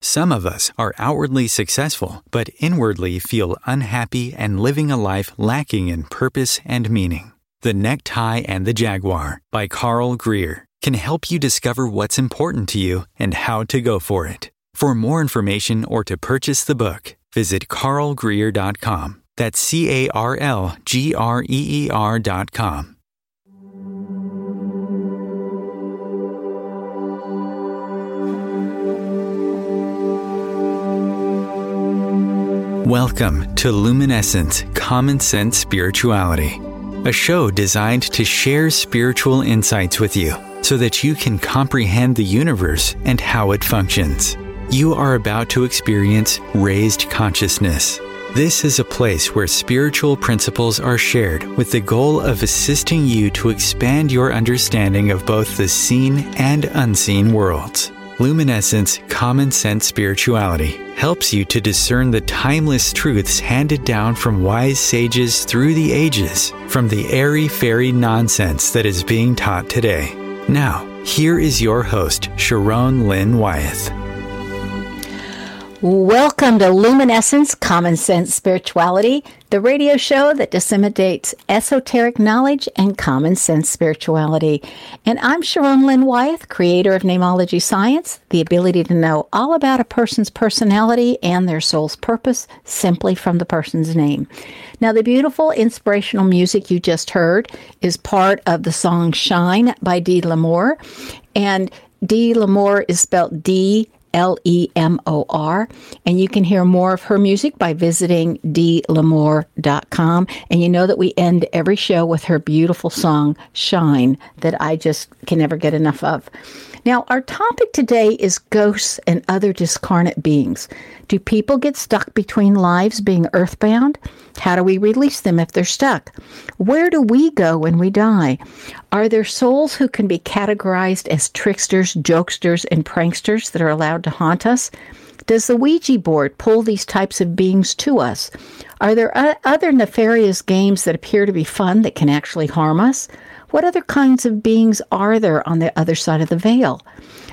Some of us are outwardly successful, but inwardly feel unhappy and living a life lacking in purpose and meaning. The Necktie and the Jaguar by Carl Greer can help you discover what's important to you and how to go for it. For more information or to purchase the book, visit carlgreer.com. That's C A R L G R E E R.com. Welcome to Luminescence Common Sense Spirituality, a show designed to share spiritual insights with you so that you can comprehend the universe and how it functions. You are about to experience raised consciousness. This is a place where spiritual principles are shared with the goal of assisting you to expand your understanding of both the seen and unseen worlds. Luminescence Common Sense Spirituality helps you to discern the timeless truths handed down from wise sages through the ages from the airy fairy nonsense that is being taught today. Now, here is your host, Sharon Lynn Wyeth. Welcome to Luminescence Common Sense Spirituality, the radio show that disseminates esoteric knowledge and common sense spirituality. And I'm Sharon Lynn Wyeth, creator of Namology Science, the ability to know all about a person's personality and their soul's purpose simply from the person's name. Now, the beautiful inspirational music you just heard is part of the song Shine by Dee Lemore. And Dee Lemore is spelled D L E M O R. And you can hear more of her music by visiting dlamore.com. And you know that we end every show with her beautiful song, Shine, that I just can never get enough of. Now, our topic today is ghosts and other discarnate beings. Do people get stuck between lives being earthbound? How do we release them if they're stuck? Where do we go when we die? Are there souls who can be categorized as tricksters, jokesters, and pranksters that are allowed to haunt us? Does the Ouija board pull these types of beings to us? Are there other nefarious games that appear to be fun that can actually harm us? What other kinds of beings are there on the other side of the veil?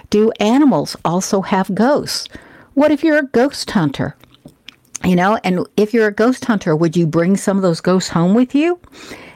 Do animals also have ghosts? What if you're a ghost hunter? You know, and if you're a ghost hunter, would you bring some of those ghosts home with you?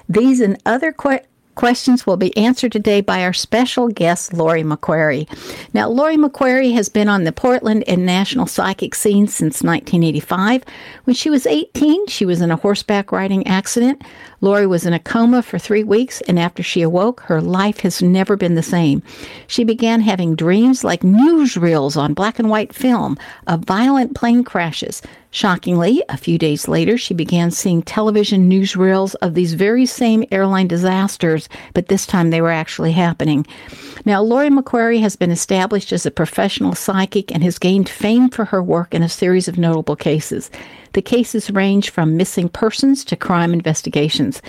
These and other que- questions will be answered today by our special guest, Lori McQuarrie. Now, Lori McQuarrie has been on the Portland and national psychic scene since 1985. When she was 18, she was in a horseback riding accident. Lori was in a coma for three weeks, and after she awoke, her life has never been the same. She began having dreams like newsreels on black and white film of violent plane crashes. Shockingly, a few days later, she began seeing television newsreels of these very same airline disasters, but this time they were actually happening. Now, Lori McQuarrie has been established as a professional psychic and has gained fame for her work in a series of notable cases. The cases range from missing persons to crime investigations.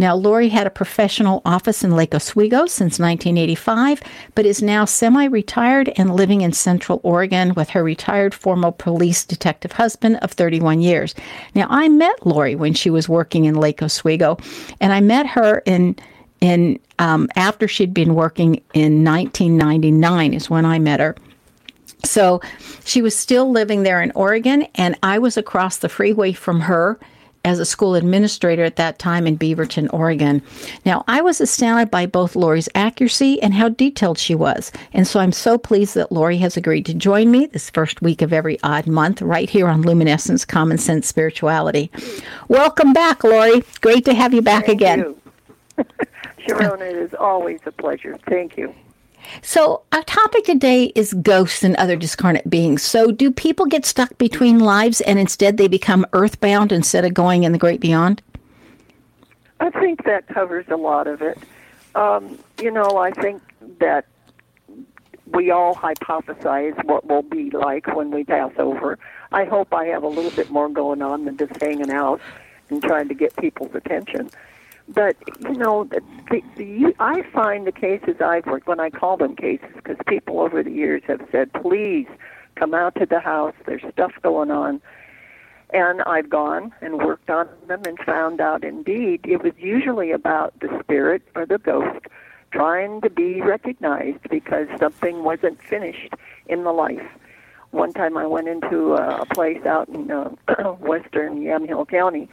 Now, Lori had a professional office in Lake Oswego since 1985, but is now semi retired and living in Central Oregon with her retired former police detective husband of 31 years. Now, I met Lori when she was working in Lake Oswego, and I met her in in um, after she'd been working in 1999 is when I met her. So she was still living there in Oregon, and I was across the freeway from her as a school administrator at that time in Beaverton, Oregon. Now, I was astounded by both Lori's accuracy and how detailed she was. And so I'm so pleased that Lori has agreed to join me this first week of every odd month right here on Luminescence Common Sense Spirituality. Welcome back, Lori. Great to have you back Thank again. You. Sharon, it is always a pleasure. Thank you. So, our topic today is ghosts and other discarnate beings. So, do people get stuck between lives and instead they become earthbound instead of going in the great beyond? I think that covers a lot of it. Um, you know, I think that we all hypothesize what we'll be like when we pass over. I hope I have a little bit more going on than just hanging out and trying to get people's attention. But you know, the, the, I find the cases I've worked when I call them cases because people over the years have said, "Please come out to the house. There's stuff going on." And I've gone and worked on them and found out indeed it was usually about the spirit or the ghost trying to be recognized because something wasn't finished in the life. One time I went into a place out in uh, western Yamhill County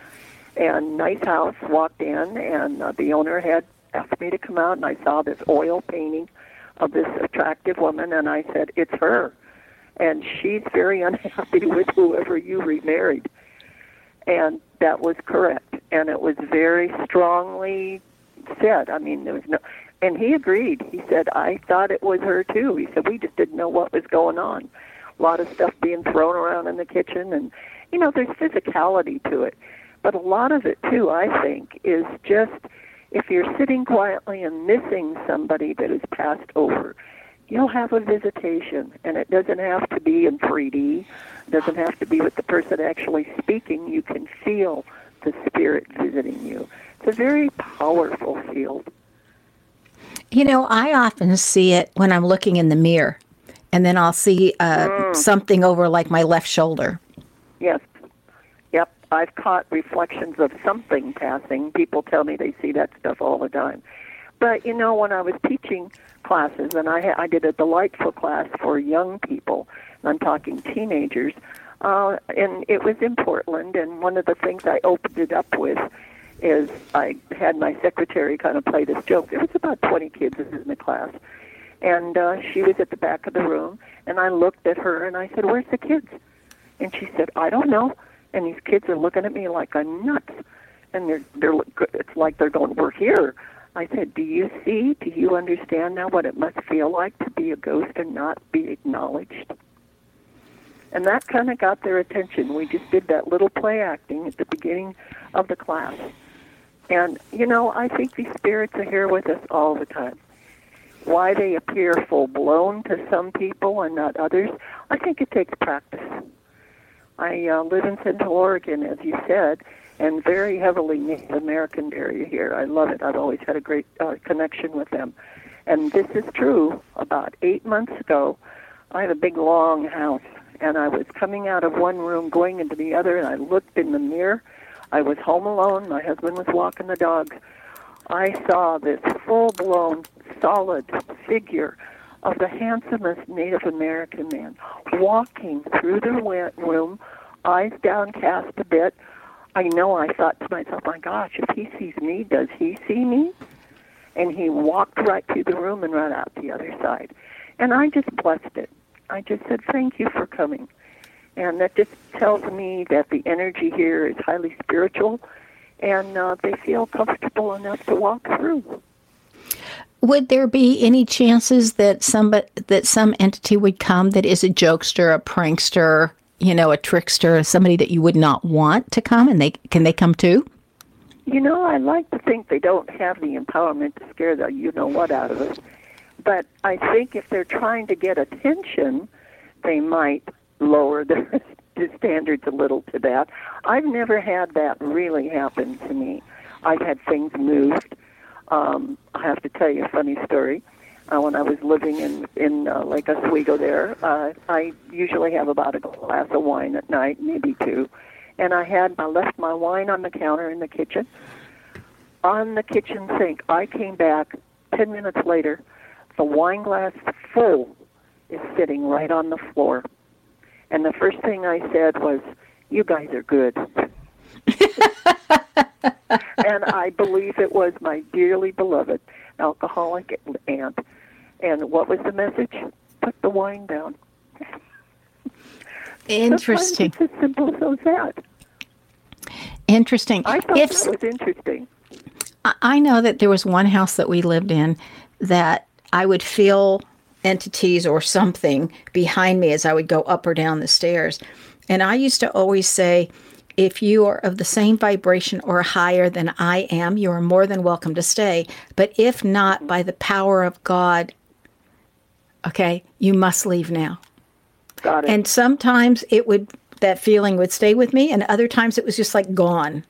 and nice house, walked in and uh, the owner had asked me to come out and I saw this oil painting of this attractive woman and I said, it's her. And she's very unhappy with whoever you remarried. And that was correct. And it was very strongly said. I mean, there was no, and he agreed. He said, I thought it was her too. He said, we just didn't know what was going on. A lot of stuff being thrown around in the kitchen, and, you know, there's physicality to it. But a lot of it, too, I think, is just if you're sitting quietly and missing somebody that has passed over, you'll have a visitation. And it doesn't have to be in 3D, it doesn't have to be with the person actually speaking. You can feel the spirit visiting you. It's a very powerful field. You know, I often see it when I'm looking in the mirror, and then I'll see uh, mm. something over like my left shoulder. Yes. I've caught reflections of something passing. People tell me they see that stuff all the time. But you know, when I was teaching classes, and I ha- I did a delightful class for young people, and I'm talking teenagers, uh, and it was in Portland. And one of the things I opened it up with is I had my secretary kind of play this joke. There was about 20 kids in the class, and uh, she was at the back of the room, and I looked at her and I said, "Where's the kids?" And she said, "I don't know." And these kids are looking at me like I'm nuts, and they're they're it's like they're going, "We're here." I said, "Do you see? Do you understand now what it must feel like to be a ghost and not be acknowledged?" And that kind of got their attention. We just did that little play acting at the beginning of the class and, you know, I think these spirits are here with us all the time. Why they appear full blown to some people and not others, I think it takes practice. I uh, live in Central Oregon, as you said, and very heavily Native American area here. I love it. I've always had a great uh, connection with them. And this is true. About eight months ago, I have a big long house, and I was coming out of one room, going into the other, and I looked in the mirror, I was home alone. My husband was walking the dogs. I saw this full blown, solid figure of the handsomest Native American man walking through the room, eyes downcast a bit. I know I thought to myself, my gosh, if he sees me, does he see me? And he walked right through the room and ran out the other side. And I just blessed it. I just said, thank you for coming. And that just tells me that the energy here is highly spiritual and uh, they feel comfortable enough to walk through. Would there be any chances that some that some entity would come that is a jokester, a prankster, you know, a trickster, somebody that you would not want to come, and they can they come too? You know, I like to think they don't have the empowerment to scare the you know what out of us, but I think if they're trying to get attention, they might lower the, the standards a little to that. I've never had that really happen to me. I've had things moved. Um, I have to tell you a funny story. Uh, when I was living in in uh, Lake Oswego, there, uh, I usually have about a glass of wine at night, maybe two, and I had I left my wine on the counter in the kitchen, on the kitchen sink. I came back ten minutes later. The wine glass full is sitting right on the floor. And the first thing I said was, You guys are good. and I believe it was my dearly beloved alcoholic aunt. And what was the message? Put the wine down. Interesting. Sometimes it's as simple as that. Interesting. I thought if, that was interesting. I know that there was one house that we lived in that I would feel entities or something behind me as I would go up or down the stairs. And I used to always say, if you are of the same vibration or higher than I am, you are more than welcome to stay. But if not, by the power of God, Okay, you must leave now. Got it. And sometimes it would that feeling would stay with me, and other times it was just like gone.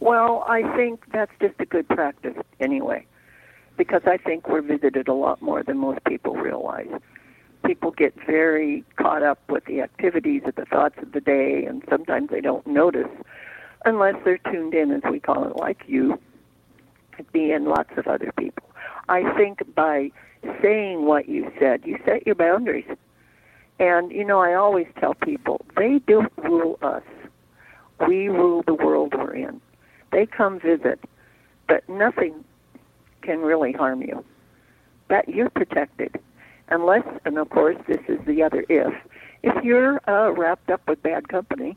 Well, I think that's just a good practice anyway, because I think we're visited a lot more than most people realize. People get very caught up with the activities of the thoughts of the day, and sometimes they don't notice unless they're tuned in, as we call it, like you, me, and lots of other people. I think by saying what you said, you set your boundaries. And, you know, I always tell people they don't rule us, we rule the world we're in. They come visit, but nothing can really harm you. That you're protected. Unless, and of course, this is the other if, if you're uh, wrapped up with bad company,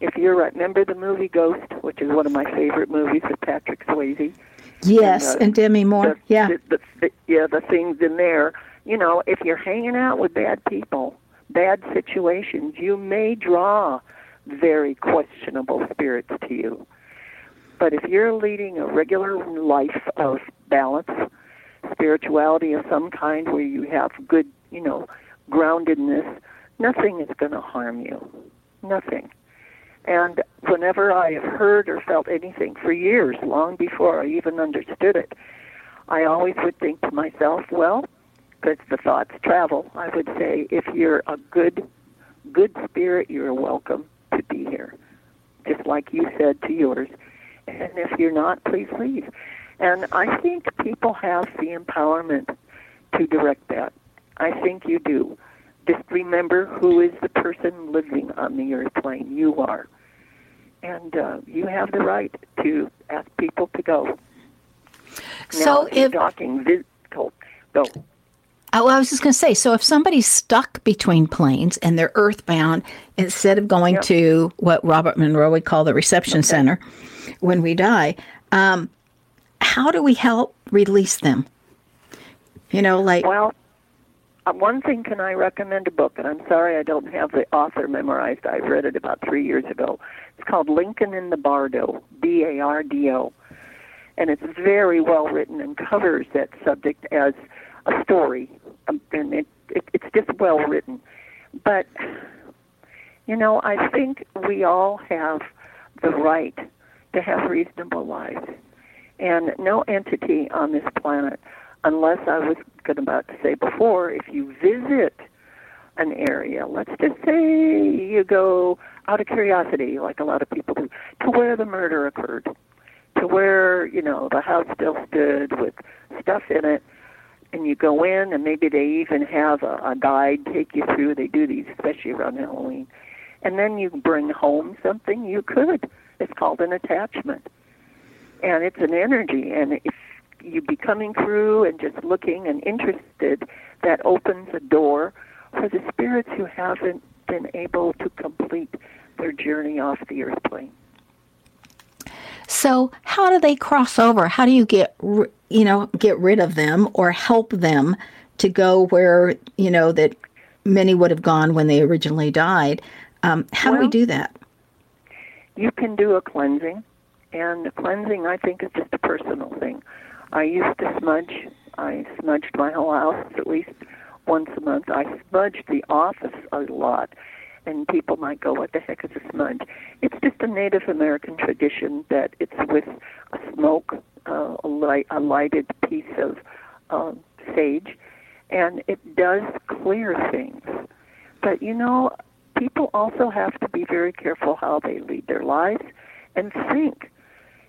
if you're remember the movie Ghost, which is one of my favorite movies with Patrick Swayze. Yes, and, uh, and Demi Moore. The, yeah, the, the, yeah, the things in there. You know, if you're hanging out with bad people, bad situations, you may draw very questionable spirits to you. But if you're leading a regular life of balance, spirituality of some kind where you have good, you know, groundedness, nothing is going to harm you. Nothing. And whenever I have heard or felt anything for years, long before I even understood it, I always would think to myself, well, because the thoughts travel, I would say, if you're a good, good spirit, you're welcome to be here, just like you said to yours. And if you're not, please leave. And I think people have the empowerment to direct that. I think you do. Just remember who is the person living on the earth plane. You are. And uh, you have the right to ask people to go. So now, if, talking, vis- go. Oh, I was just going to say, so if somebody's stuck between planes and they're earthbound, instead of going Yep. to what Robert Monroe would call the reception center when we die, um, how do we help release them? You know, like Well, uh, one thing can I recommend a book, and I'm sorry I don't have the author memorized. I read it about three years ago. It's called Lincoln in the Bardo, B A R D O, and it's very well written and covers that subject as a story, um, and it, it it's just well written. But you know, I think we all have the right to have reasonable lives, and no entity on this planet unless I was good about to say before, if you visit an area, let's just say you go out of curiosity, like a lot of people do, to where the murder occurred, to where, you know, the house still stood with stuff in it, and you go in and maybe they even have a, a guide take you through. They do these, especially around Halloween. And then you bring home something, you could. It's called an attachment. And it's an energy, and if you be coming through and just looking and interested, that opens a door for the spirits who haven't been able to complete their journey off the earth plane. So, how do they cross over? How do you get, you know, get rid of them or help them to go where you know that many would have gone when they originally died? Um, how do we do that? You can do a cleansing, and the cleansing I think is just a personal thing. I used to smudge. I smudged my whole house at least once a month. I smudged the office a lot, and people might go, "What the heck is a smudge?" It's just a Native American tradition that it's with a smoke, uh, a, light, a lighted piece of um, sage, and it does clear things. But you know, people also have to be very careful how they lead their lives and think.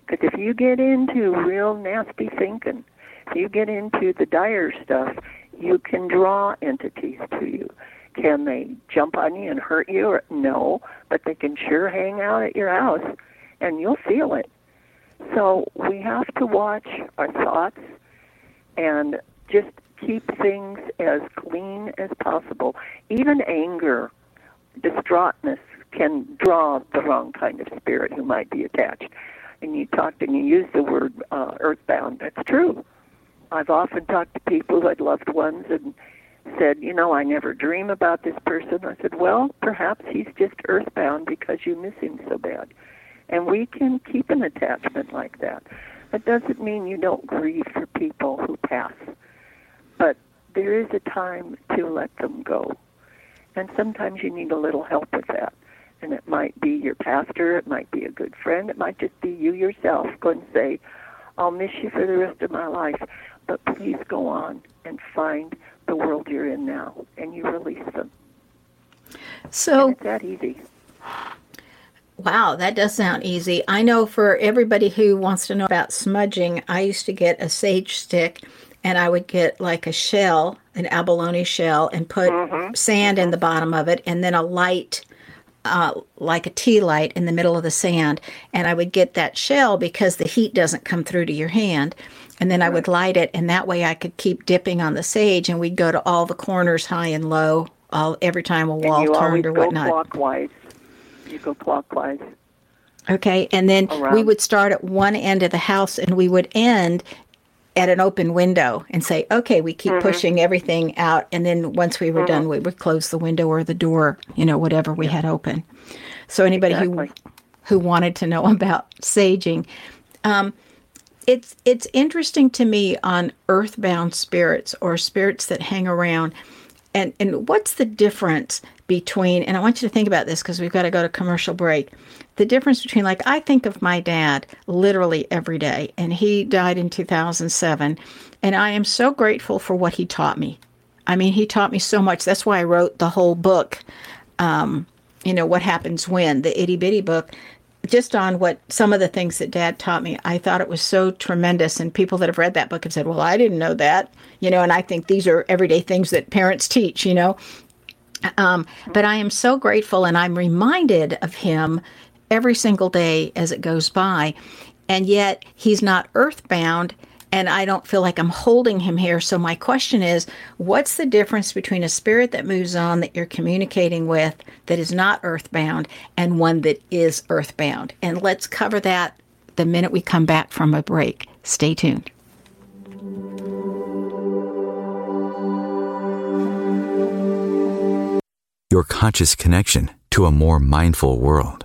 Because if you get into real nasty thinking, if you get into the dire stuff, you can draw entities to you. Can they jump on you and hurt you? Or, no, but they can sure hang out at your house, and you'll feel it. So we have to watch our thoughts and just keep things as clean as possible. Even anger, distraughtness can draw the wrong kind of spirit who might be attached. And you talked and you used the word uh, earthbound. That's true. I've often talked to people who had loved ones and said, you know, I never dream about this person. I said, well, perhaps he's just earthbound because you miss him so bad. And we can keep an attachment like that. That doesn't mean you don't grieve for people who pass. But there is a time to let them go. And sometimes you need a little help with that. And it might be your pastor, it might be a good friend, it might just be you yourself. Go and say, I'll miss you for the rest of my life, but please go on and find the world you're in now. And you release them. So and it's that easy. Wow, that does sound easy. I know for everybody who wants to know about smudging, I used to get a sage stick and I would get like a shell, an abalone shell, and put mm-hmm. sand in the bottom of it and then a light. Uh, like a tea light in the middle of the sand, and I would get that shell because the heat doesn't come through to your hand. And then I would light it, and that way I could keep dipping on the sage, and we'd go to all the corners, high and low, all every time a wall turned or whatnot. Clockwise you go clockwise. Okay, and then around. we would start at one end of the house and we would end at an open window and say, okay, we keep mm-hmm. pushing everything out. And then once we were mm-hmm. done, we would close the window or the door, you know, whatever we yeah. had open. So anybody exactly. who who wanted to know about saging, um, it's it's interesting to me on earthbound spirits or spirits that hang around. And and what's the difference between, and I want you to think about this because we've got to go to commercial break. The difference between, like, I think of my dad literally every day, and he died in 2007, and I am so grateful for what he taught me. I mean, he taught me so much. That's why I wrote the whole book, um, you know, What Happens When, the itty bitty book, just on what some of the things that dad taught me. I thought it was so tremendous. And people that have read that book have said, well, I didn't know that, you know, and I think these are everyday things that parents teach, you know. Um, but I am so grateful and I'm reminded of him every single day as it goes by. And yet he's not earthbound and I don't feel like I'm holding him here. So my question is, what's the difference between a spirit that moves on that you're communicating with that is not earthbound and one that is earthbound? And let's cover that the minute we come back from a break. Stay tuned. your conscious connection to a more mindful world.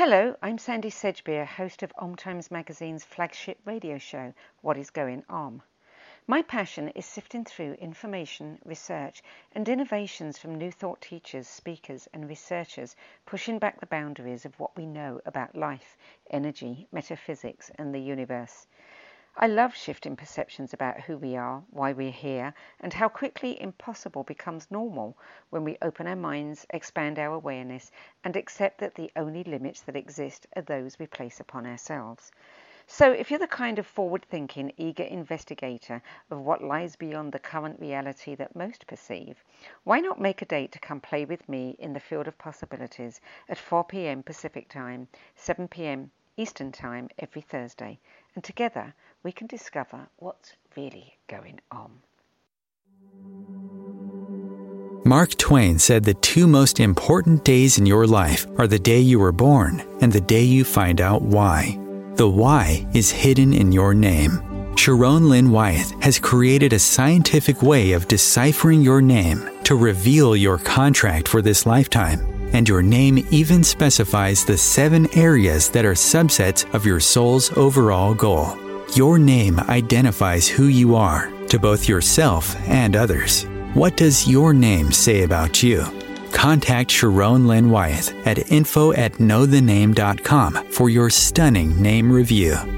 Hello, I'm Sandy Sedgbeer, host of Om Times Magazine's flagship radio show, What is Going Om. My passion is sifting through information, research, and innovations from new thought teachers, speakers, and researchers, pushing back the boundaries of what we know about life, energy, metaphysics, and the universe. I love shifting perceptions about who we are, why we're here, and how quickly impossible becomes normal when we open our minds, expand our awareness, and accept that the only limits that exist are those we place upon ourselves. So, if you're the kind of forward thinking, eager investigator of what lies beyond the current reality that most perceive, why not make a date to come play with me in the field of possibilities at 4 pm Pacific Time, 7 pm Eastern Time every Thursday, and together we can discover what's really going on. Mark Twain said the two most important days in your life are the day you were born and the day you find out why. The why is hidden in your name. Sharon Lynn Wyeth has created a scientific way of deciphering your name to reveal your contract for this lifetime. And your name even specifies the seven areas that are subsets of your soul's overall goal. Your name identifies who you are to both yourself and others. What does your name say about you? Contact Sharon Lynn Wyeth at info at knowthename.com for your stunning name review.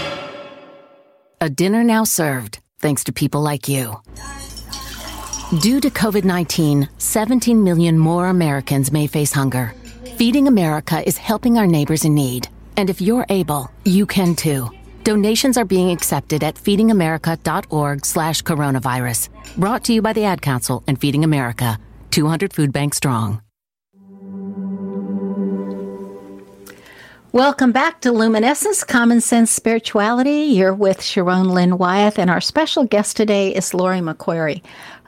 A dinner now served, thanks to people like you. Due to COVID 19, 17 million more Americans may face hunger. Feeding America is helping our neighbors in need. And if you're able, you can too. Donations are being accepted at feedingamerica.org slash coronavirus. Brought to you by the Ad Council and Feeding America, 200 Food Bank Strong. Welcome back to Luminescence Common Sense Spirituality. You're with Sharon Lynn Wyeth, and our special guest today is Lori McQuarrie.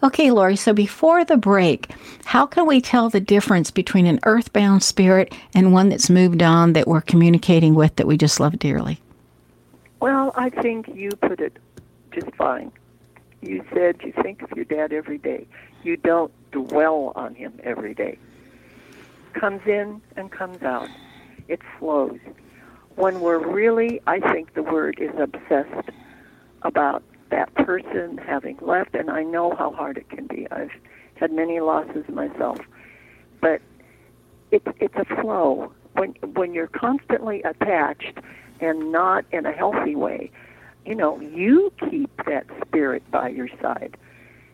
Okay, Lori, so before the break, how can we tell the difference between an earthbound spirit and one that's moved on that we're communicating with that we just love dearly? Well, I think you put it just fine. You said you think of your dad every day. You don't dwell on him every day. Comes in and comes out it flows. When we're really, I think the word is obsessed about that person having left, and I know how hard it can be. I've had many losses myself, but it's it's a flow. When when you're constantly attached and not in a healthy way, you know, you keep that spirit by your side.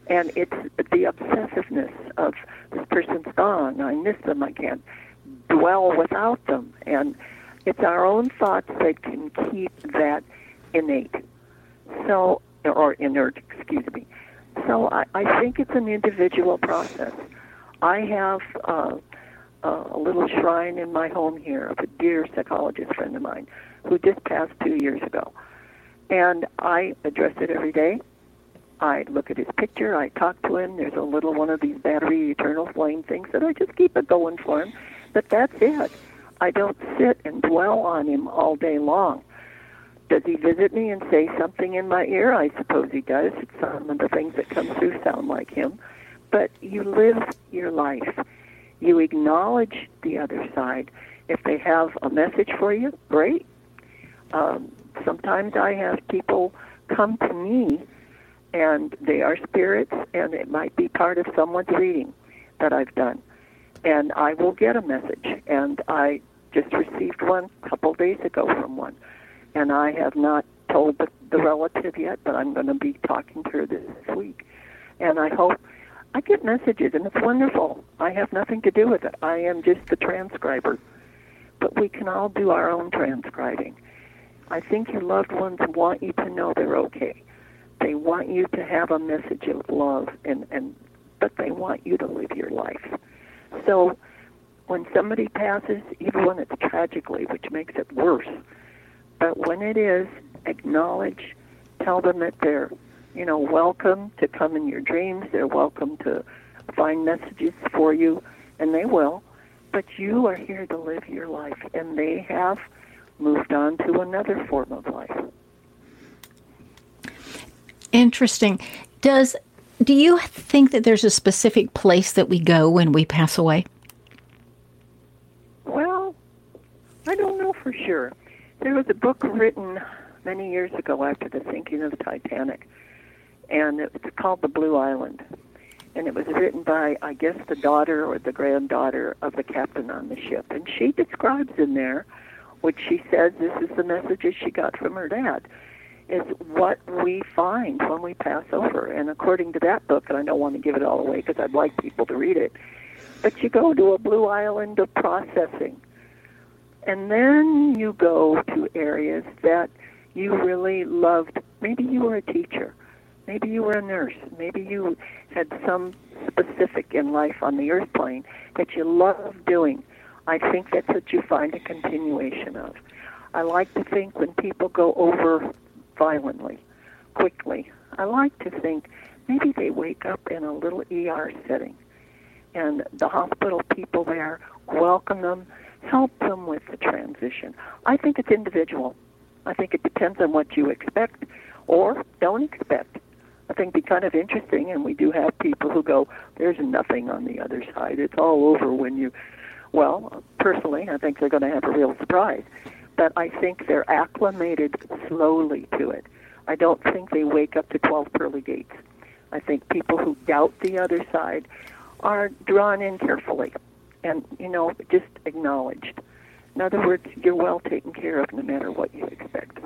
And it's the obsessiveness of this person's oh, gone. I miss them. I can't dwell without them. And it's our own thoughts that can keep that innate. So, or inert, excuse me. So I, I think it's an individual process. I have uh, a little shrine in my home here of a dear psychologist friend of mine who just passed two years ago. And I address it every day. I look at his picture. I talk to him. There's a little one of these battery eternal flame things that I just keep it going for him. But that's it. I don't sit and dwell on him all day long. Does he visit me and say something in my ear? I suppose he does. Some of the things that come through sound like him. But you live your life. You acknowledge the other side. If they have a message for you, great. Um, sometimes I have people come to me and they are spirits and it might be part of someone's reading that I've done and I will get a message. And I just received one a couple days ago from one, and I have not told the, the relative yet, but I'm going to be talking to her this week. And I hope I get messages, and it's wonderful. I have nothing to do with it. I am just the transcriber. But we can all do our own transcribing. I think your loved ones want you to know they're okay. They want you to have a message of love, and, and but they want you to live your life. So when somebody passes, even when it's tragically, which makes it worse, but when it is, acknowledge, tell them that they're, you know, welcome to come in your dreams. They're welcome to find messages for you, and they will. But you are here to live your life, and they have moved on to another form of life. Interesting. Does do you think that there's a specific place that we go when we pass away? Well, I don't know for sure. There was a book written many years ago after the sinking of the Titanic, and it's called The Blue Island. And it was written by, I guess, the daughter or the granddaughter of the captain on the ship. And she describes in there, what she says this is the messages she got from her dad is what we find when we pass over. And according to that book, and I don't want to give it all away because I'd like people to read it, but you go to a blue island of processing. And then you go to areas that you really loved. Maybe you were a teacher. Maybe you were a nurse. Maybe you had some specific in life on the earth plane that you love doing. I think that's what you find a continuation of. I like to think when people go over violently, quickly. I like to think maybe they wake up in a little ER setting and the hospital people there welcome them, help them with the transition. I think it's individual. I think it depends on what you expect or don't expect. I think it'd be kind of interesting, and we do have people who go, "There's nothing on the other side. It's all over when you." Well, personally, I think they're going to have a real surprise, but I think they're acclimated slowly to it. I don't think they wake up to 12 pearly gates. I think people who doubt the other side are drawn in carefully and, you know, just acknowledged. In other words, you're well taken care of no matter what you expect.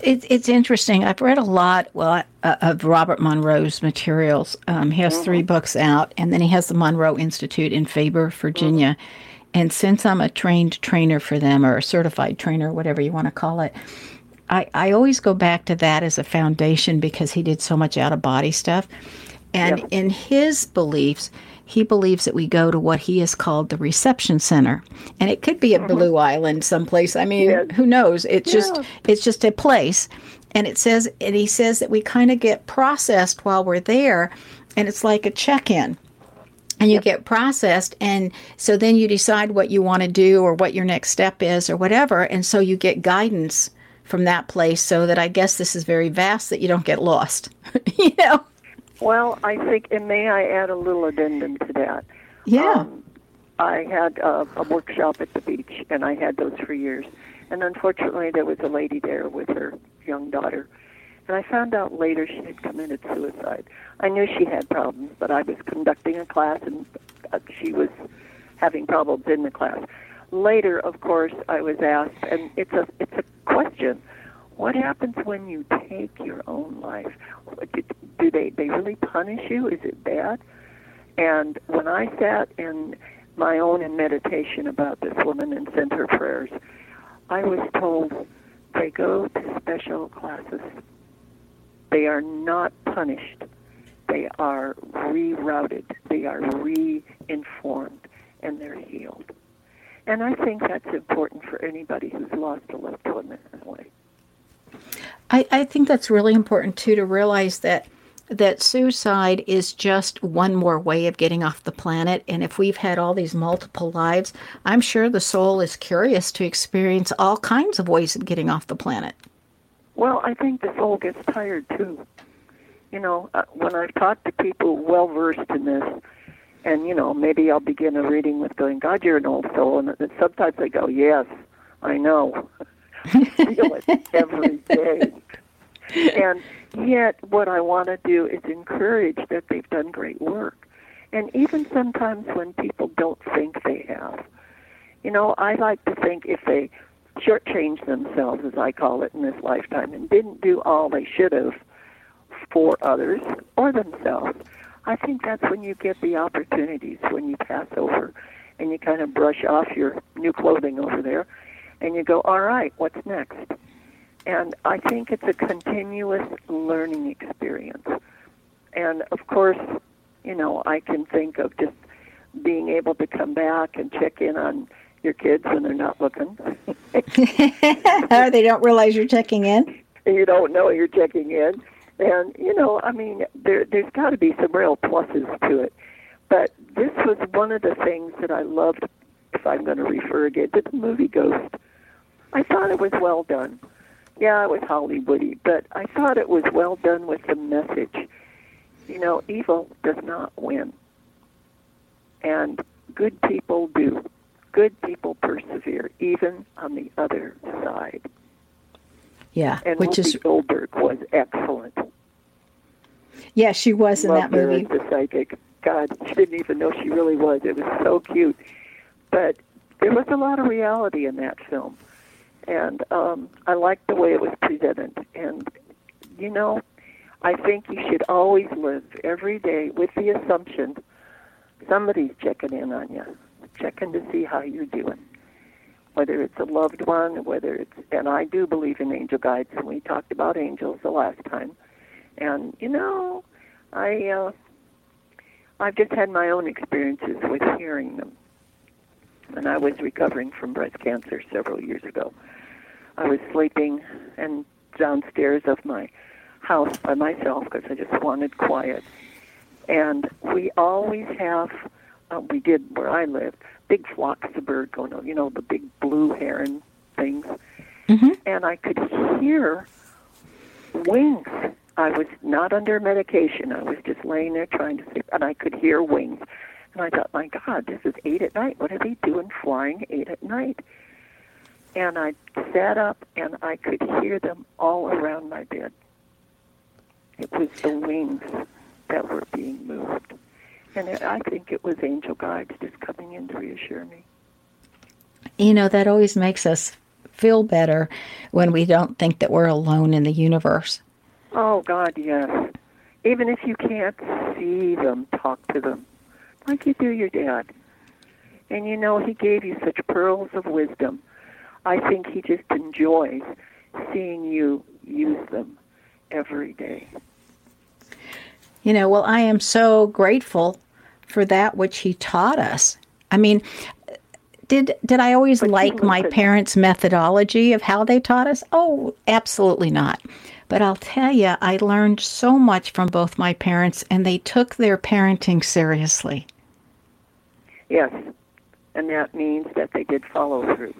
It, it's interesting. I've read a lot well, uh, of Robert Monroe's materials. Um, he has mm-hmm. three books out, and then he has the Monroe Institute in Faber, Virginia. Mm-hmm. And since I'm a trained trainer for them, or a certified trainer, whatever you want to call it, I, I always go back to that as a foundation because he did so much out of body stuff. And yep. in his beliefs, he believes that we go to what he has called the reception center and it could be a mm-hmm. blue island someplace i mean yes. who knows it's yeah. just it's just a place and it says and he says that we kind of get processed while we're there and it's like a check-in and you yep. get processed and so then you decide what you want to do or what your next step is or whatever and so you get guidance from that place so that i guess this is very vast that you don't get lost you know well, I think, and may I add a little addendum to that? Yeah. Um, I had a, a workshop at the beach, and I had those for years. And unfortunately, there was a lady there with her young daughter. And I found out later she had committed suicide. I knew she had problems, but I was conducting a class and uh, she was having problems in the class. Later, of course, I was asked, and it's a it's a question what happens when you take your own life? Do, do they they really punish you? Is it bad? And when I sat in my own in meditation about this woman and sent her prayers, I was told they go to special classes. They are not punished. They are rerouted. They are re-informed, and they're healed. And I think that's important for anybody who's lost a loved one that way. I, I think that's really important too to realize that that suicide is just one more way of getting off the planet. And if we've had all these multiple lives, I'm sure the soul is curious to experience all kinds of ways of getting off the planet. Well, I think the soul gets tired too. You know, uh, when I've talked to people well versed in this, and you know, maybe I'll begin a reading with going, "God, you're an old soul," and sometimes they go, "Yes, I know." I feel it every day. And yet, what I want to do is encourage that they've done great work. And even sometimes when people don't think they have. You know, I like to think if they shortchanged themselves, as I call it, in this lifetime and didn't do all they should have for others or themselves, I think that's when you get the opportunities, when you pass over and you kind of brush off your new clothing over there and you go, all right, what's next? And I think it's a continuous learning experience. And of course, you know, I can think of just being able to come back and check in on your kids when they're not looking. or they don't realize you're checking in. You don't know you're checking in. And, you know, I mean, there, there's got to be some real pluses to it. But this was one of the things that I loved, if I'm going to refer again to the movie Ghost. I thought it was well done. Yeah, it was Hollywoody, but I thought it was well done with the message. You know, evil does not win, and good people do. Good people persevere, even on the other side. Yeah, and which Whoopi is Goldberg was excellent. Yeah, she was in Loved that movie. Her as the psychic. God, she didn't even know she really was. It was so cute, but there was a lot of reality in that film and um, I liked the way it was presented. And you know, I think you should always live every day with the assumption somebody's checking in on you, checking to see how you're doing. Whether it's a loved one, whether it's, and I do believe in angel guides, and we talked about angels the last time. And you know, I uh, I've just had my own experiences with hearing them. When I was recovering from breast cancer several years ago, I was sleeping and downstairs of my house by myself because I just wanted quiet. And we always have, uh, we did where I lived, big flocks of bird going on, you know, the big blue heron things. Mm-hmm. And I could hear wings. I was not under medication. I was just laying there trying to sleep, and I could hear wings. And I thought, my God, this is eight at night. What are they doing flying eight at night? And I sat up, and I could hear them all around my bed. It was the wings that were being moved. And it, I think it was angel guides just coming in to reassure me. You know, that always makes us feel better when we don't think that we're alone in the universe. Oh, God, yes. Even if you can't see them, talk to them like you do your dad. And you know, he gave you such pearls of wisdom. I think he just enjoys seeing you use them every day. You know, well, I am so grateful for that which he taught us. I mean, did did I always like my parents' methodology of how they taught us? Oh, absolutely not. But I'll tell you, I learned so much from both my parents, and they took their parenting seriously. Yes, and that means that they did follow through.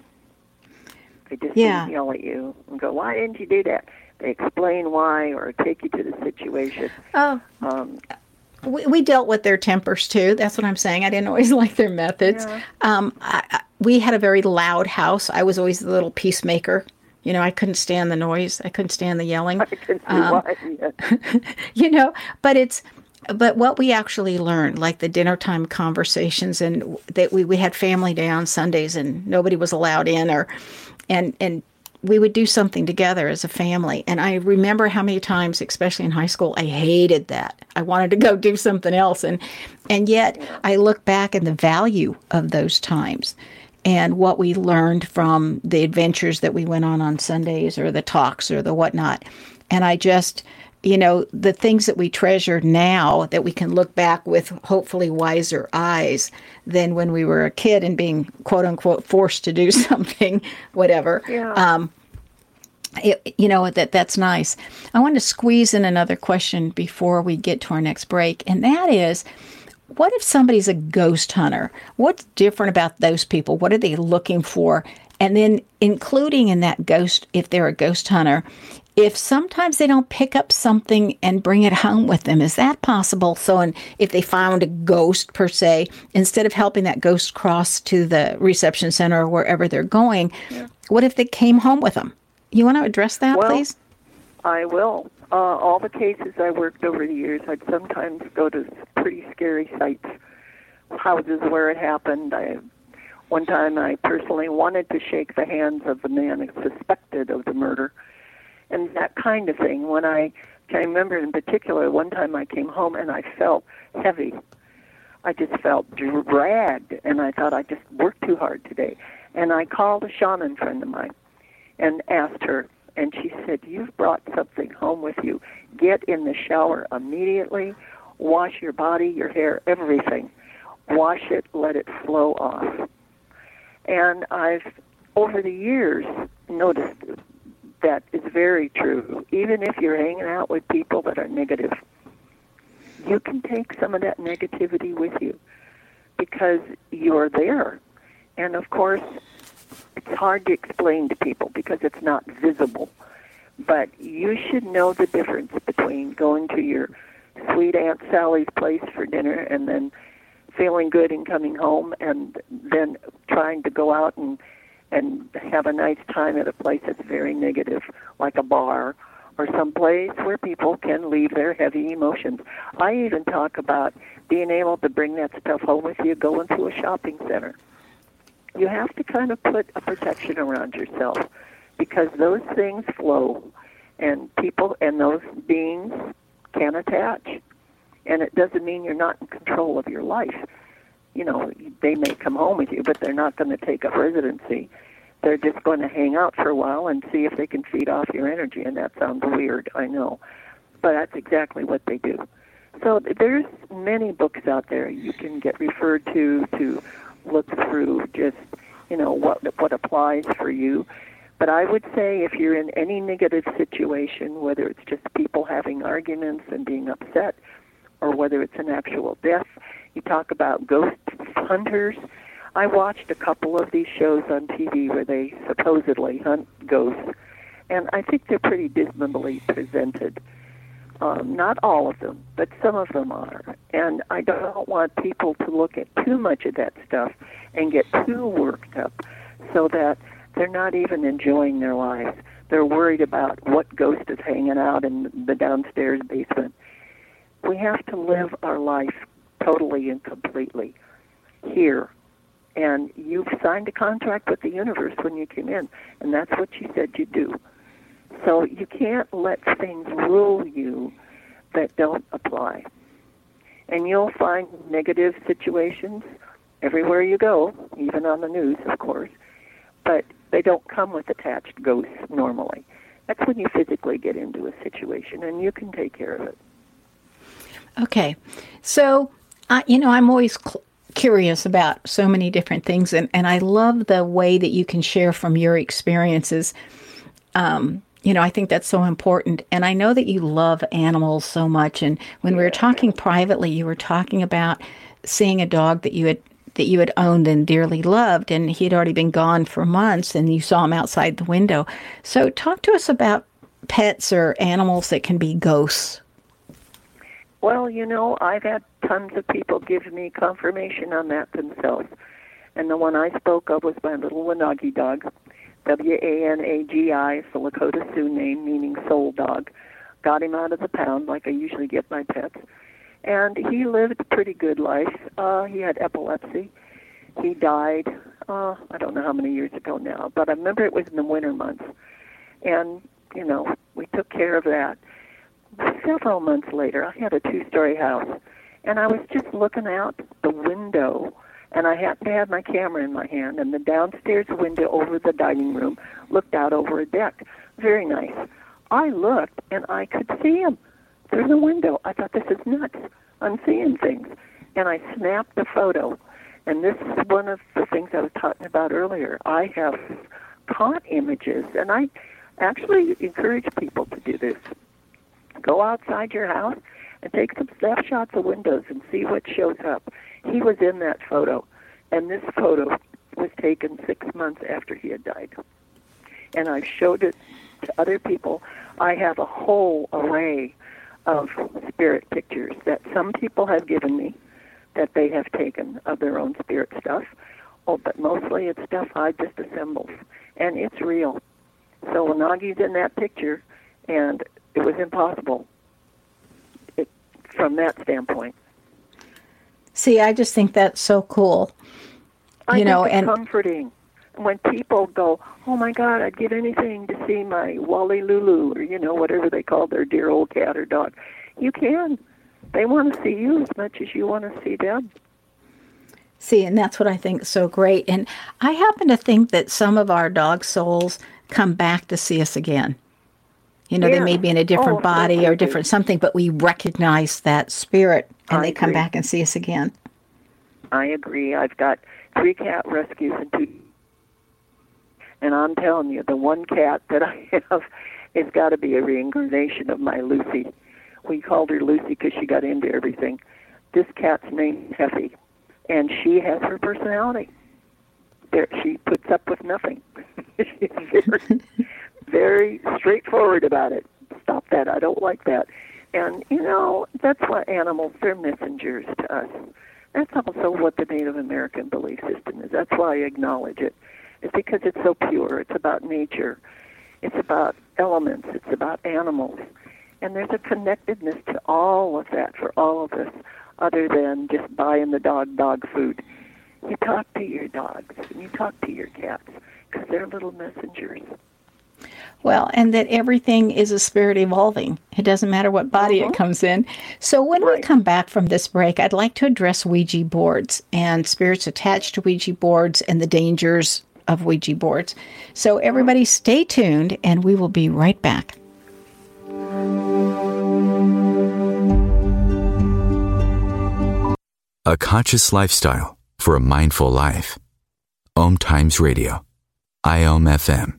They just Yeah. didn't yell at you and go, "Why didn't you do that?" They explain why or take you to the situation. Oh, Um, we, we dealt with their tempers too. That's what I'm saying. I didn't always like their methods. Yeah. Um, I, I, we had a very loud house. I was always the little peacemaker. You know, I couldn't stand the noise. I couldn't stand the yelling. Um, you know but it's but what we actually learned like the dinner time conversations and that we, we had family day on sundays and nobody was allowed in or and and we would do something together as a family. And i remember how many times especially in high school i hated that. I wanted to go do something else. And and yet i look back at the value of those times and what we learned from the adventures that we went on on Sundays or the talks or the whatnot. And I just, you know, the things that we treasure now that we can look back with hopefully wiser eyes than when we were a kid and being quote unquote forced to do something, whatever. Yeah. Um, it, you know that that's nice. I want to squeeze in another question before we get to our next break, and that is, what if somebody's a ghost hunter? What's different about those people? What are they looking for? And then including in that ghost, if they're a ghost hunter, if sometimes they don't pick up something and bring it home with them, is that possible? So, and if they found a ghost per se, instead of helping that ghost cross to the reception center or wherever they're going, what if they came home with them? You want to address that, Well, please? I will. Uh, all the cases I worked over the years, I'd sometimes go to pretty scary sites, houses where it happened. I, one time, I personally wanted to shake the hands of the man suspected of the murder, and that kind of thing. When I can remember in particular, one time I came home and I felt heavy. I just felt dragged, and I thought I just worked too hard today. And I called a shaman friend of mine and asked her, and she said, You've brought something home with you. Get in the shower immediately, wash your body, your hair, everything. Wash it, let it flow off. And I've, over the years, noticed that is very true. Even if you're hanging out with people that are negative, you can take some of that negativity with you because you're there. And of course, it's hard to explain to people because it's not visible. But you should know the difference between going to your sweet Aunt Sally's place for dinner and then feeling good and coming home and then trying to go out and and have a nice time at a place that's very negative, like a bar or some place where people can leave their heavy emotions. I even talk about being able to bring that stuff home with you going to a shopping center. You have to kind of put a protection around yourself because those things flow and people and those beings can attach. And it doesn't mean you're not in control of your life you know they may come home with you but they're not going to take up residency. They're just going to hang out for a while and see if they can feed off your energy and that sounds weird i know. But that's exactly what they do. So there's many books out there you can get referred to to look through just you know what what applies for you. But i would say if you're in any negative situation whether it's just people having arguments and being upset or whether it's an actual death. You talk about ghost hunters. I watched a couple of these shows on TV where they supposedly hunt ghosts, and I think they're pretty dismally presented. Um, not all of them, but some of them are. And I don't want people to look at too much of that stuff and get too worked up so that they're not even enjoying their lives. They're worried about what ghost is hanging out in the downstairs basement. We have to live our life totally and completely here. And you've signed a contract with the universe when you came in, and that's what you said you do. So you can't let things rule you that don't apply. And you'll find negative situations everywhere you go, even on the news, of course, but they don't come with attached ghosts normally. That's when you physically get into a situation, and you can take care of it. Okay. So, uh, you know, I'm always cl- curious about so many different things, and, and I love the way that you can share from your experiences. Um, you know, I think that's so important. And I know that you love animals so much. And when we were talking privately, you were talking about seeing a dog that you had that you had owned and dearly loved, and he had already been gone for months, and you saw him outside the window. So, talk to us about pets or animals that can be ghosts. Well, you know, I've had tons of people give me confirmation on that themselves. And the one I spoke of was my little Wanagi dog. W A N A G I, the Lakota Sioux name, meaning soul dog. Got him out of the pound like I usually get my pets. And he lived a pretty good life. Uh, he had epilepsy. He died, uh, I don't know how many years ago now, but I remember it was in the winter months. And, you know, we took care of that. Several months later, I had a two story house, and I was just looking out the window and I happened to have my camera in my hand, and the downstairs window over the dining room looked out over a deck. Very nice. I looked, and I could see him through the window. I thought, this is nuts. I'm seeing things. And I snapped a photo. And this is one of the things I was talking about earlier. I have caught images, and I actually encourage people to do this. Go outside your house and take some snapshots of windows and see what shows up. He was in that photo, and this photo was taken six months after he had died. And I've showed it to other people. I have a whole array of spirit pictures that some people have given me that they have taken of their own spirit stuff. Oh, but mostly it's stuff I just assembled, and it's real. So Wanagi's in that picture, and it was impossible from that standpoint. See, I just think that's so cool. I you know, and comforting when people go, "Oh my God, I'd give anything to see my Wally Lulu," or you know, whatever they call their dear old cat or dog. You can. They want to see you as much as you want to see them. See, and that's what I think is so great. And I happen to think that some of our dog souls come back to see us again. You know, Yeah. they may be in a different Oh, body or different something, but we recognize that spirit and I they come back and see us again. I agree. I've got three cat rescues and two. And I'm telling you, the one cat that I have has got to be a reincarnation of my Lucy. We called her Lucy because she got into everything. This cat's name is Heffy, and she has her personality. There, she puts up with nothing. She's very, very straightforward about it. Stop that. I don't like that. And, you know, that's what animals, they're messengers to us. That's also what the Native American belief system is. That's why I acknowledge it. It's because it's so pure. It's about nature. It's about elements. It's about animals. And there's a connectedness to all of that for all of us, other than just buying the dog dog food. You talk to your dogs and you talk to your cats because they're little messengers. Well, and that everything is a spirit evolving. It doesn't matter what body Mm-hmm. it comes in. So when we come back from this break, I'd like to address Ouija boards and spirits attached to Ouija boards and the dangers of Ouija boards. So everybody stay tuned and we will be right back. A conscious lifestyle for a mindful life. Om Times Radio. IOM FM.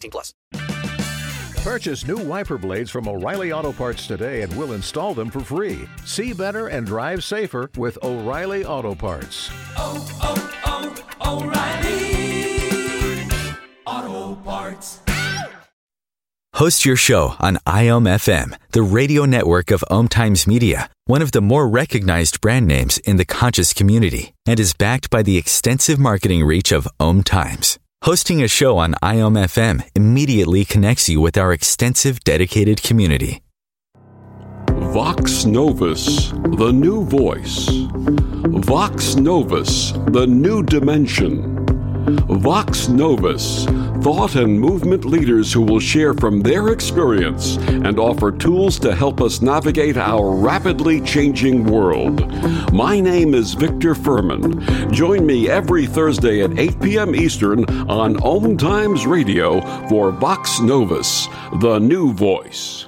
18 plus. Purchase new wiper blades from O'Reilly Auto Parts today and we'll install them for free. See better and drive safer with O'Reilly Auto Parts. Oh, oh, oh, O'Reilly Auto Parts. Host your show on IOM FM, the radio network of Om Times Media, one of the more recognized brand names in the conscious community, and is backed by the extensive marketing reach of Om Times. Hosting a show on IOM FM immediately connects you with our extensive dedicated community. Vox Novus, the new voice. Vox Novus, the new dimension. Vox Novus, thought and movement leaders who will share from their experience and offer tools to help us navigate our rapidly changing world. My name is Victor Furman. Join me every Thursday at 8 p.m. Eastern on Om Times Radio for Vox Novus, the new voice.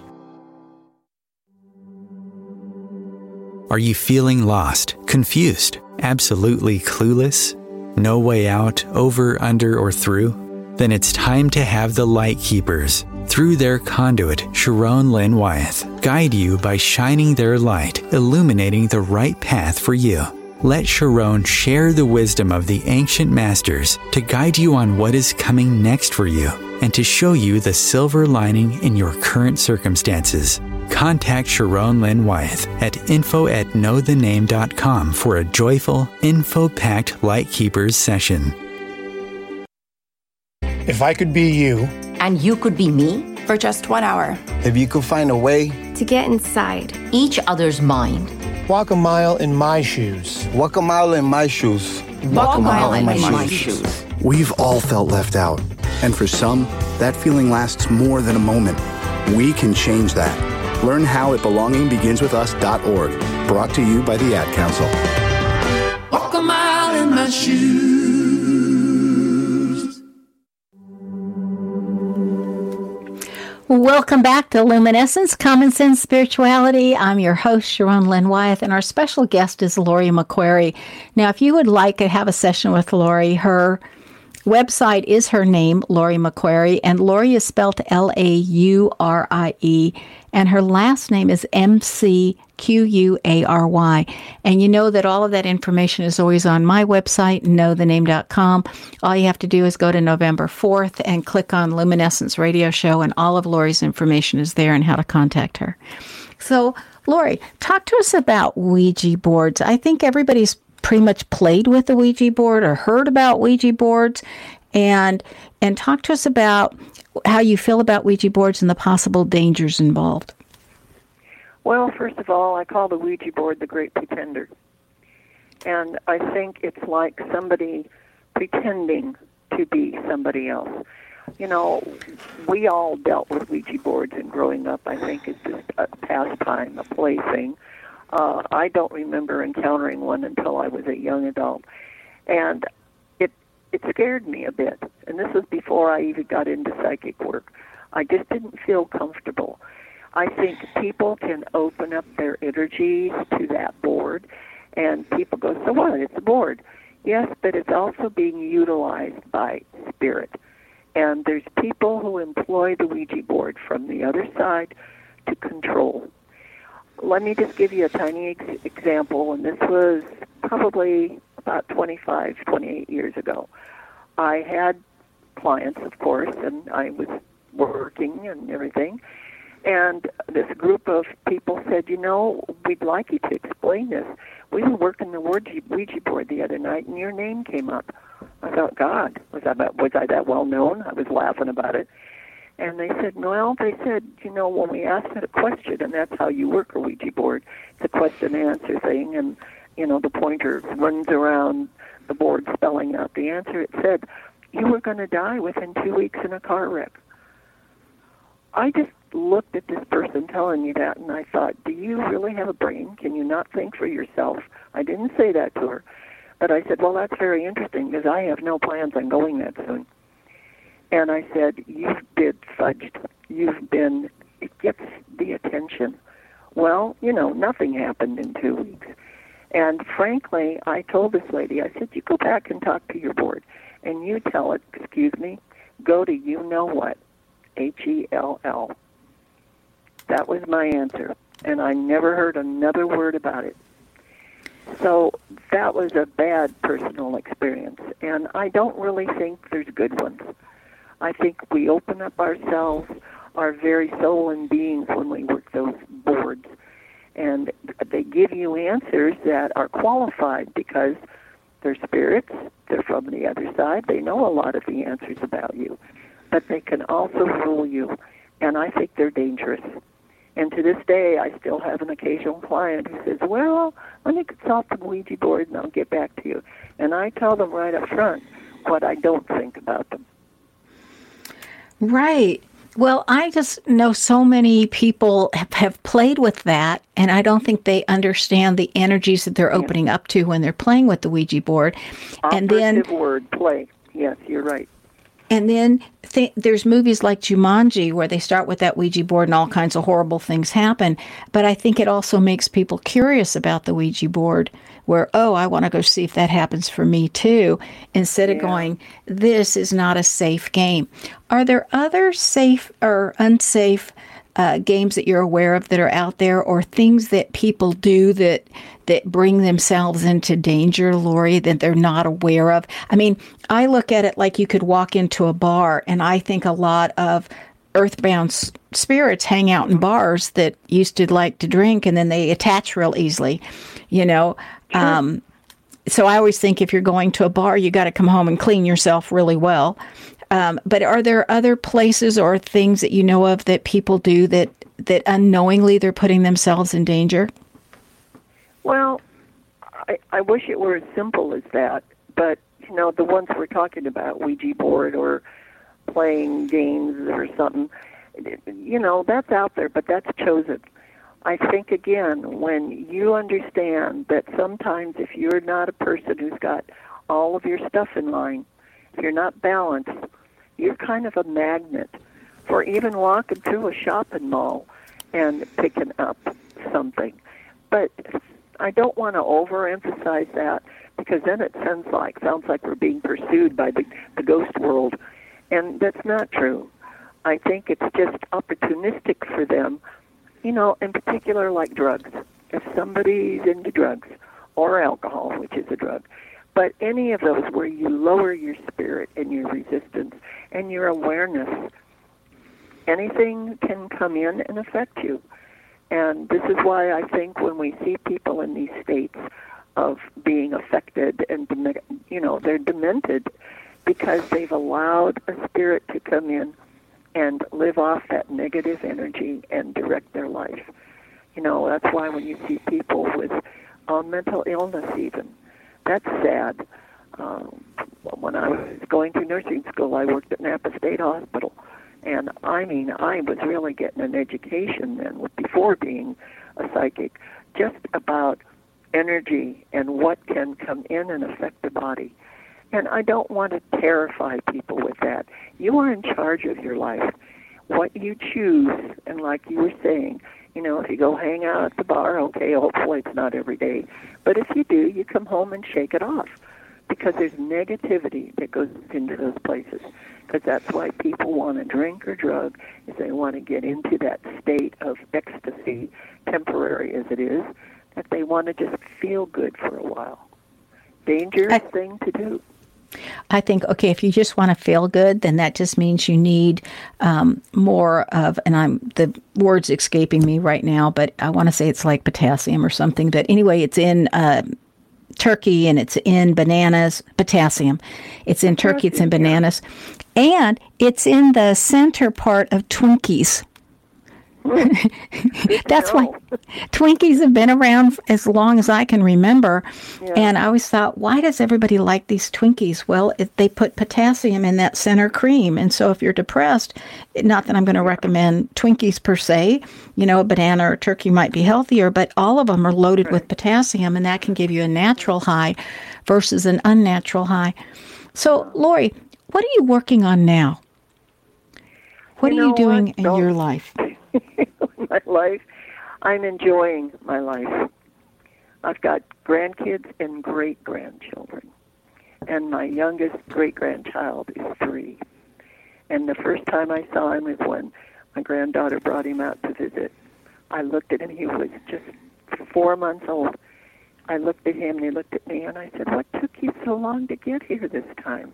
Are you feeling lost, confused, absolutely clueless? No way out, over, under, or through? Then it's time to have the Light Keepers, through their conduit, Sharon Lynn Wyeth, guide you by shining their light, illuminating the right path for you. Let Sharon share the wisdom of the ancient masters to guide you on what is coming next for you and to show you the silver lining in your current circumstances. Contact Sharon Lynn Wyeth at info at knowthename.com for a joyful, info packed Light Keepers session. If I could be you, and you could be me, for just one hour, if you could find a way. To get inside each other's mind, walk a mile in my shoes, walk a mile in my shoes, walk, a mile, in, my, my shoes. shoes. We've all felt left out, and for some, that feeling lasts more than a moment. We can change that. Learn how at belongingbeginswithus.org. Brought to you by the Ad Council. Walk a mile in my shoes. Welcome back to Luminescence, Common Sense Spirituality. I'm your host, Sharon Lynn Wyeth, and our special guest is Laurie McQuary. Now, if you would like to have a session with Laurie, her website is her name, Laurie McQuary, and Laurie is spelled L A U R I E, and her last name is M C Q U A R Y. And you know that all of that information is always on my website, knowthename.com. All you have to do is go to November 4th and click on Luminescence Radio Show, and all of Laurie's information is there and how to contact her. So, Laurie, talk to us about Ouija boards. I think everybody's pretty much played with the Ouija board or heard about Ouija boards and and talk to us about how you feel about Ouija boards and the possible dangers involved. Well, first of all, I call the Ouija board the great pretender. And I think it's like somebody pretending to be somebody else. You know, we all dealt with Ouija boards and growing up. I think it's just a pastime, a plaything. Uh, I don't remember encountering one until I was a young adult. And it it scared me a bit. And this was before I even got into psychic work. I just didn't feel comfortable. I think people can open up their energies to that board, and people go, so what? It's a board. Yes, but it's also being utilized by spirit. And there's people who employ the Ouija board from the other side to control. Let me just give you a tiny ex- example, and this was probably about 25, 28 years ago. I had clients, of course, and I was working and everything. And this group of people said, you know, we'd like you to explain this. We were working the Ouija board the other night, and your name came up. I thought, God, was I was I that well known? I was laughing about it. And they said, well, they said, you know, when we asked it a question, and that's how you work a Ouija board, it's a question and answer thing, and you know, the pointer runs around the board spelling out the answer. It said, You were going to die within two weeks in a car wreck. I just looked at this person telling me that, and I thought, do you really have a brain? Can you not think for yourself? I didn't say that to her, but I said, well, that's very interesting because I have no plans on going that soon. And I said, you've been fudged. You've been, it gets the attention. Well, you know, nothing happened in two weeks. And frankly, I told this lady, I said, you go back and talk to your board and you tell it, excuse me, go to you know what, H E L L. That was my answer. And I never heard another word about it. So that was a bad personal experience. And I don't really think there's good ones. I think we open up ourselves, our very soul and beings, when we work those boards. And they give you answers that are qualified because they're spirits, they're from the other side, they know a lot of the answers about you. But they can also rule you. And I think they're dangerous. And to this day, I still have an occasional client who says, Well, let me consult the Ouija board and I'll get back to you. And I tell them right up front what I don't think about them. Right. Well, I just know so many people have, have, played with that, and I don't think they understand the energies that they're opening up to when they're playing with the Ouija board. Operative and then word play. Yes, you're right. And then th- there's movies like Jumanji where they start with that Ouija board and all kinds of horrible things happen. But I think it also makes people curious about the Ouija board, where, oh, I want to go see if that happens for me too, instead yeah. of going, this is not a safe game. Are there other safe or unsafe uh, games that you're aware of that are out there, or things that people do that that bring themselves into danger, Laurie, that they're not aware of? I mean, I look at it like you could walk into a bar, and I think a lot of earthbound spirits hang out in bars that used to like to drink, and then they attach real easily, you know. Sure. Um, so I always think if you're going to a bar, you got to come home and clean yourself really well. Um, but are there other places or things that you know of that people do that that unknowingly they're putting themselves in danger? Well, I, I wish it were as simple as that, but you know the ones we're talking about, Ouija board or playing games or something, you know that's out there, but that's chosen. I think again, when you understand that sometimes if you're not a person who's got all of your stuff in line, if you're not balanced, you're kind of a magnet for even walking through a shopping mall and picking up something. But I don't want to overemphasize that because then it sounds like sounds like we're being pursued by the, the ghost world, and that's not true. I think it's just opportunistic for them, you know, in particular like drugs. If somebody's into drugs or alcohol, which is a drug, but any of those where you lower your spirit and your resistance and your awareness, anything can come in and affect you. And this is why I think when we see people in these states of being affected and, you know, they're demented because they've allowed a spirit to come in and live off that negative energy and direct their life. You know, that's why when you see people with uh, mental illness even, that's sad. Um, when I was going through nursing school, I worked at Napa State Hospital, and I mean, I was really getting an education then, before being a psychic, just about energy and what can come in and affect the body. And I don't want to terrify people with that. You are in charge of your life. What you choose, and like you were saying, you know, if you go hang out at the bar, okay, hopefully it's not every day. But if you do, you come home and shake it off because there's negativity that goes into those places. Because that's why people want to drink or drug, is they want to get into that state of ecstasy, temporary as it is, that they want to just feel good for a while. Dangerous I- thing to do. I think, okay, if you just want to feel good, then that just means you need um, more of, and I'm, the word's escaping me right now, but I want to say it's like potassium or something. But anyway, it's in uh, turkey and it's in bananas, potassium. It's in turkey, it's in bananas. And it's in the center part of Twinkies. That's why Twinkies have been around as long as I can remember. Yeah. And I always thought, why does everybody like these Twinkies? Well, it, they put potassium in that center cream. And so if you're depressed, not that I'm going to recommend Twinkies per se, you know, a banana or a turkey might be healthier, but all of them are loaded with potassium, and that can give you a natural high versus an unnatural high. So, Laurie, what are you working on now? What You are you doing what? in Don't- your life? my life. I'm enjoying my life. I've got grandkids and great grandchildren. And my youngest great grandchild is three. And the first time I saw him is when my granddaughter brought him out to visit. I looked at him, he was just four months old. I looked at him and he looked at me and I said, What took you so long to get here this time?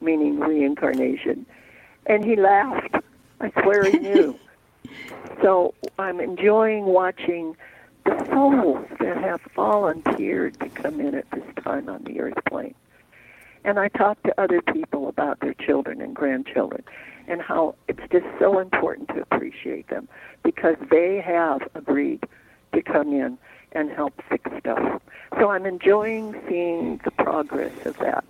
Meaning reincarnation. And he laughed. I swear he knew. So I'm enjoying watching the souls that have volunteered to come in at this time on the earth plane. And I talk to other people about their children and grandchildren and how it's just so important to appreciate them because they have agreed to come in and help fix stuff. So I'm enjoying seeing the progress of that.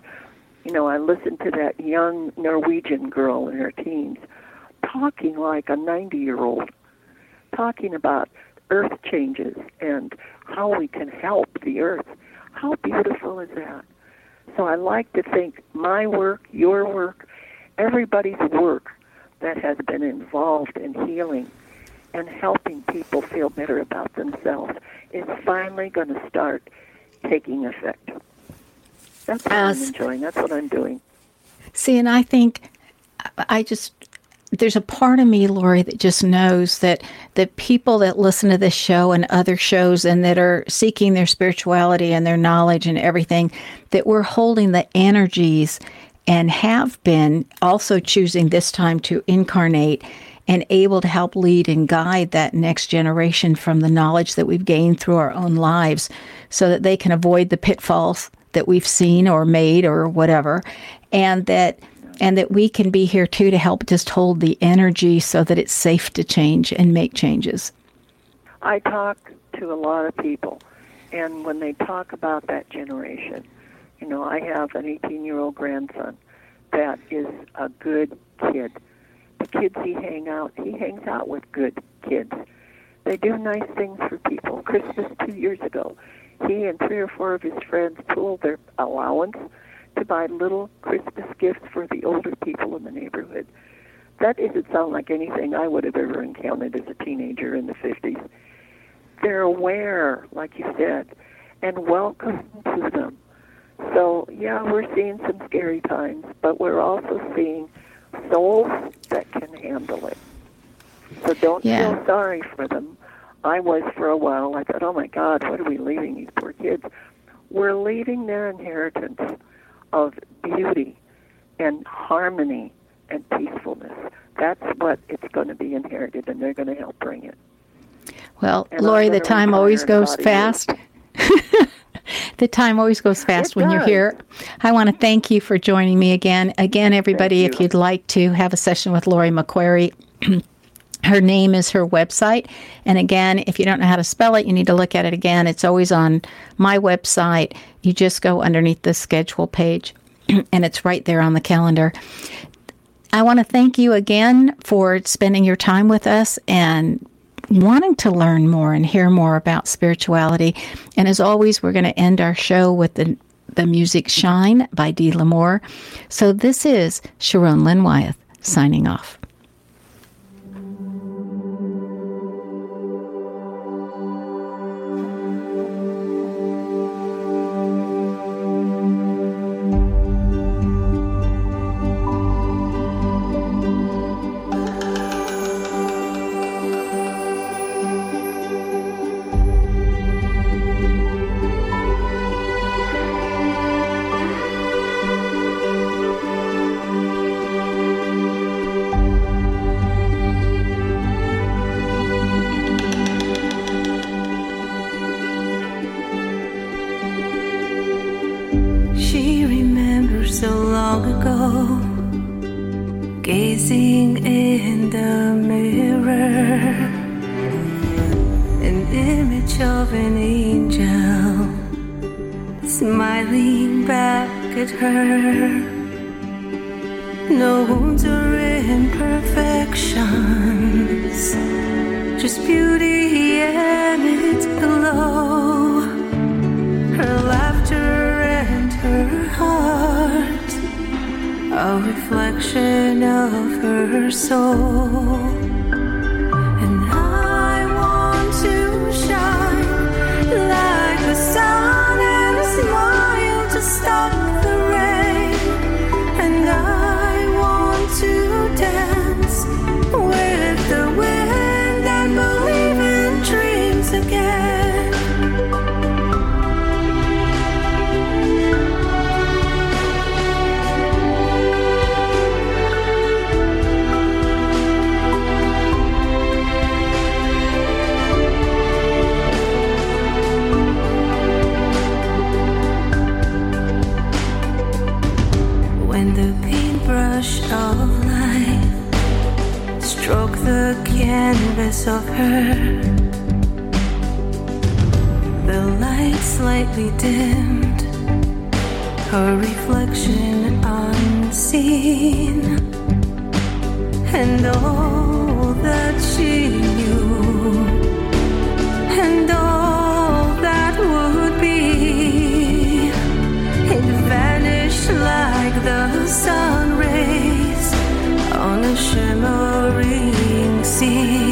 You know, I listened to that young Norwegian girl in her teens talking like a 90 year old, talking about earth changes and how we can help the earth. How beautiful is that? So I like to think my work, your work, everybody's work that has been involved in healing and helping people feel better about themselves is finally going to start taking effect. That's what I'm enjoying. That's what I'm doing. See, and I think I just there's a part of me, Laurie, that just knows that the people that listen to this show and other shows and that are seeking their spirituality and their knowledge and everything, that we're holding the energies and have been also choosing this time to incarnate and able to help lead and guide that next generation from the knowledge that we've gained through our own lives so that they can avoid the pitfalls that we've seen or made or whatever. And that and that we can be here too to help just hold the energy so that it's safe to change and make changes. I talk to a lot of people, and when they talk about that generation, you know, I have an 18 year old grandson that is a good kid. The kids he hang out, he hangs out with good kids. They do nice things for people. Christmas two years ago, he and three or four of his friends pooled their allowance to buy little Christmas gifts for the older people in the neighborhood. That doesn't sound like anything I would have ever encountered as a teenager in the 50s. They're aware, like you said, and welcome to them. So, yeah, we're seeing some scary times, but we're also seeing souls that can handle it. So don't Yeah. feel sorry for them. I was for a while. I thought, oh my God, what are we leaving these poor kids? We're leaving their inheritance of beauty and harmony and peacefulness. That's what it's going to be inherited, and they're going to help bring it. Well, And Laurie, the time always goes about a year. fast. the time always goes fast It when you're here. I want to thank you for joining me again. Again, everybody, if you'd like to have a session with Laurie McQuary, her name is her website. And again, if you don't know how to spell it, you need to look at it again. It's always on my website. You just go underneath the schedule page, and it's right there on the calendar. I want to thank you again for spending your time with us and wanting to learn more and hear more about spirituality. And as always, we're going to end our show with the, the music Shine by Dee Lamore. So this is Sharon Lynn Wyeth signing off. A reflection of her soul. of her. The light slightly dimmed, her reflection unseen, and all that she knew, and all that would be, it vanished like the sun rays on a shimmering sea.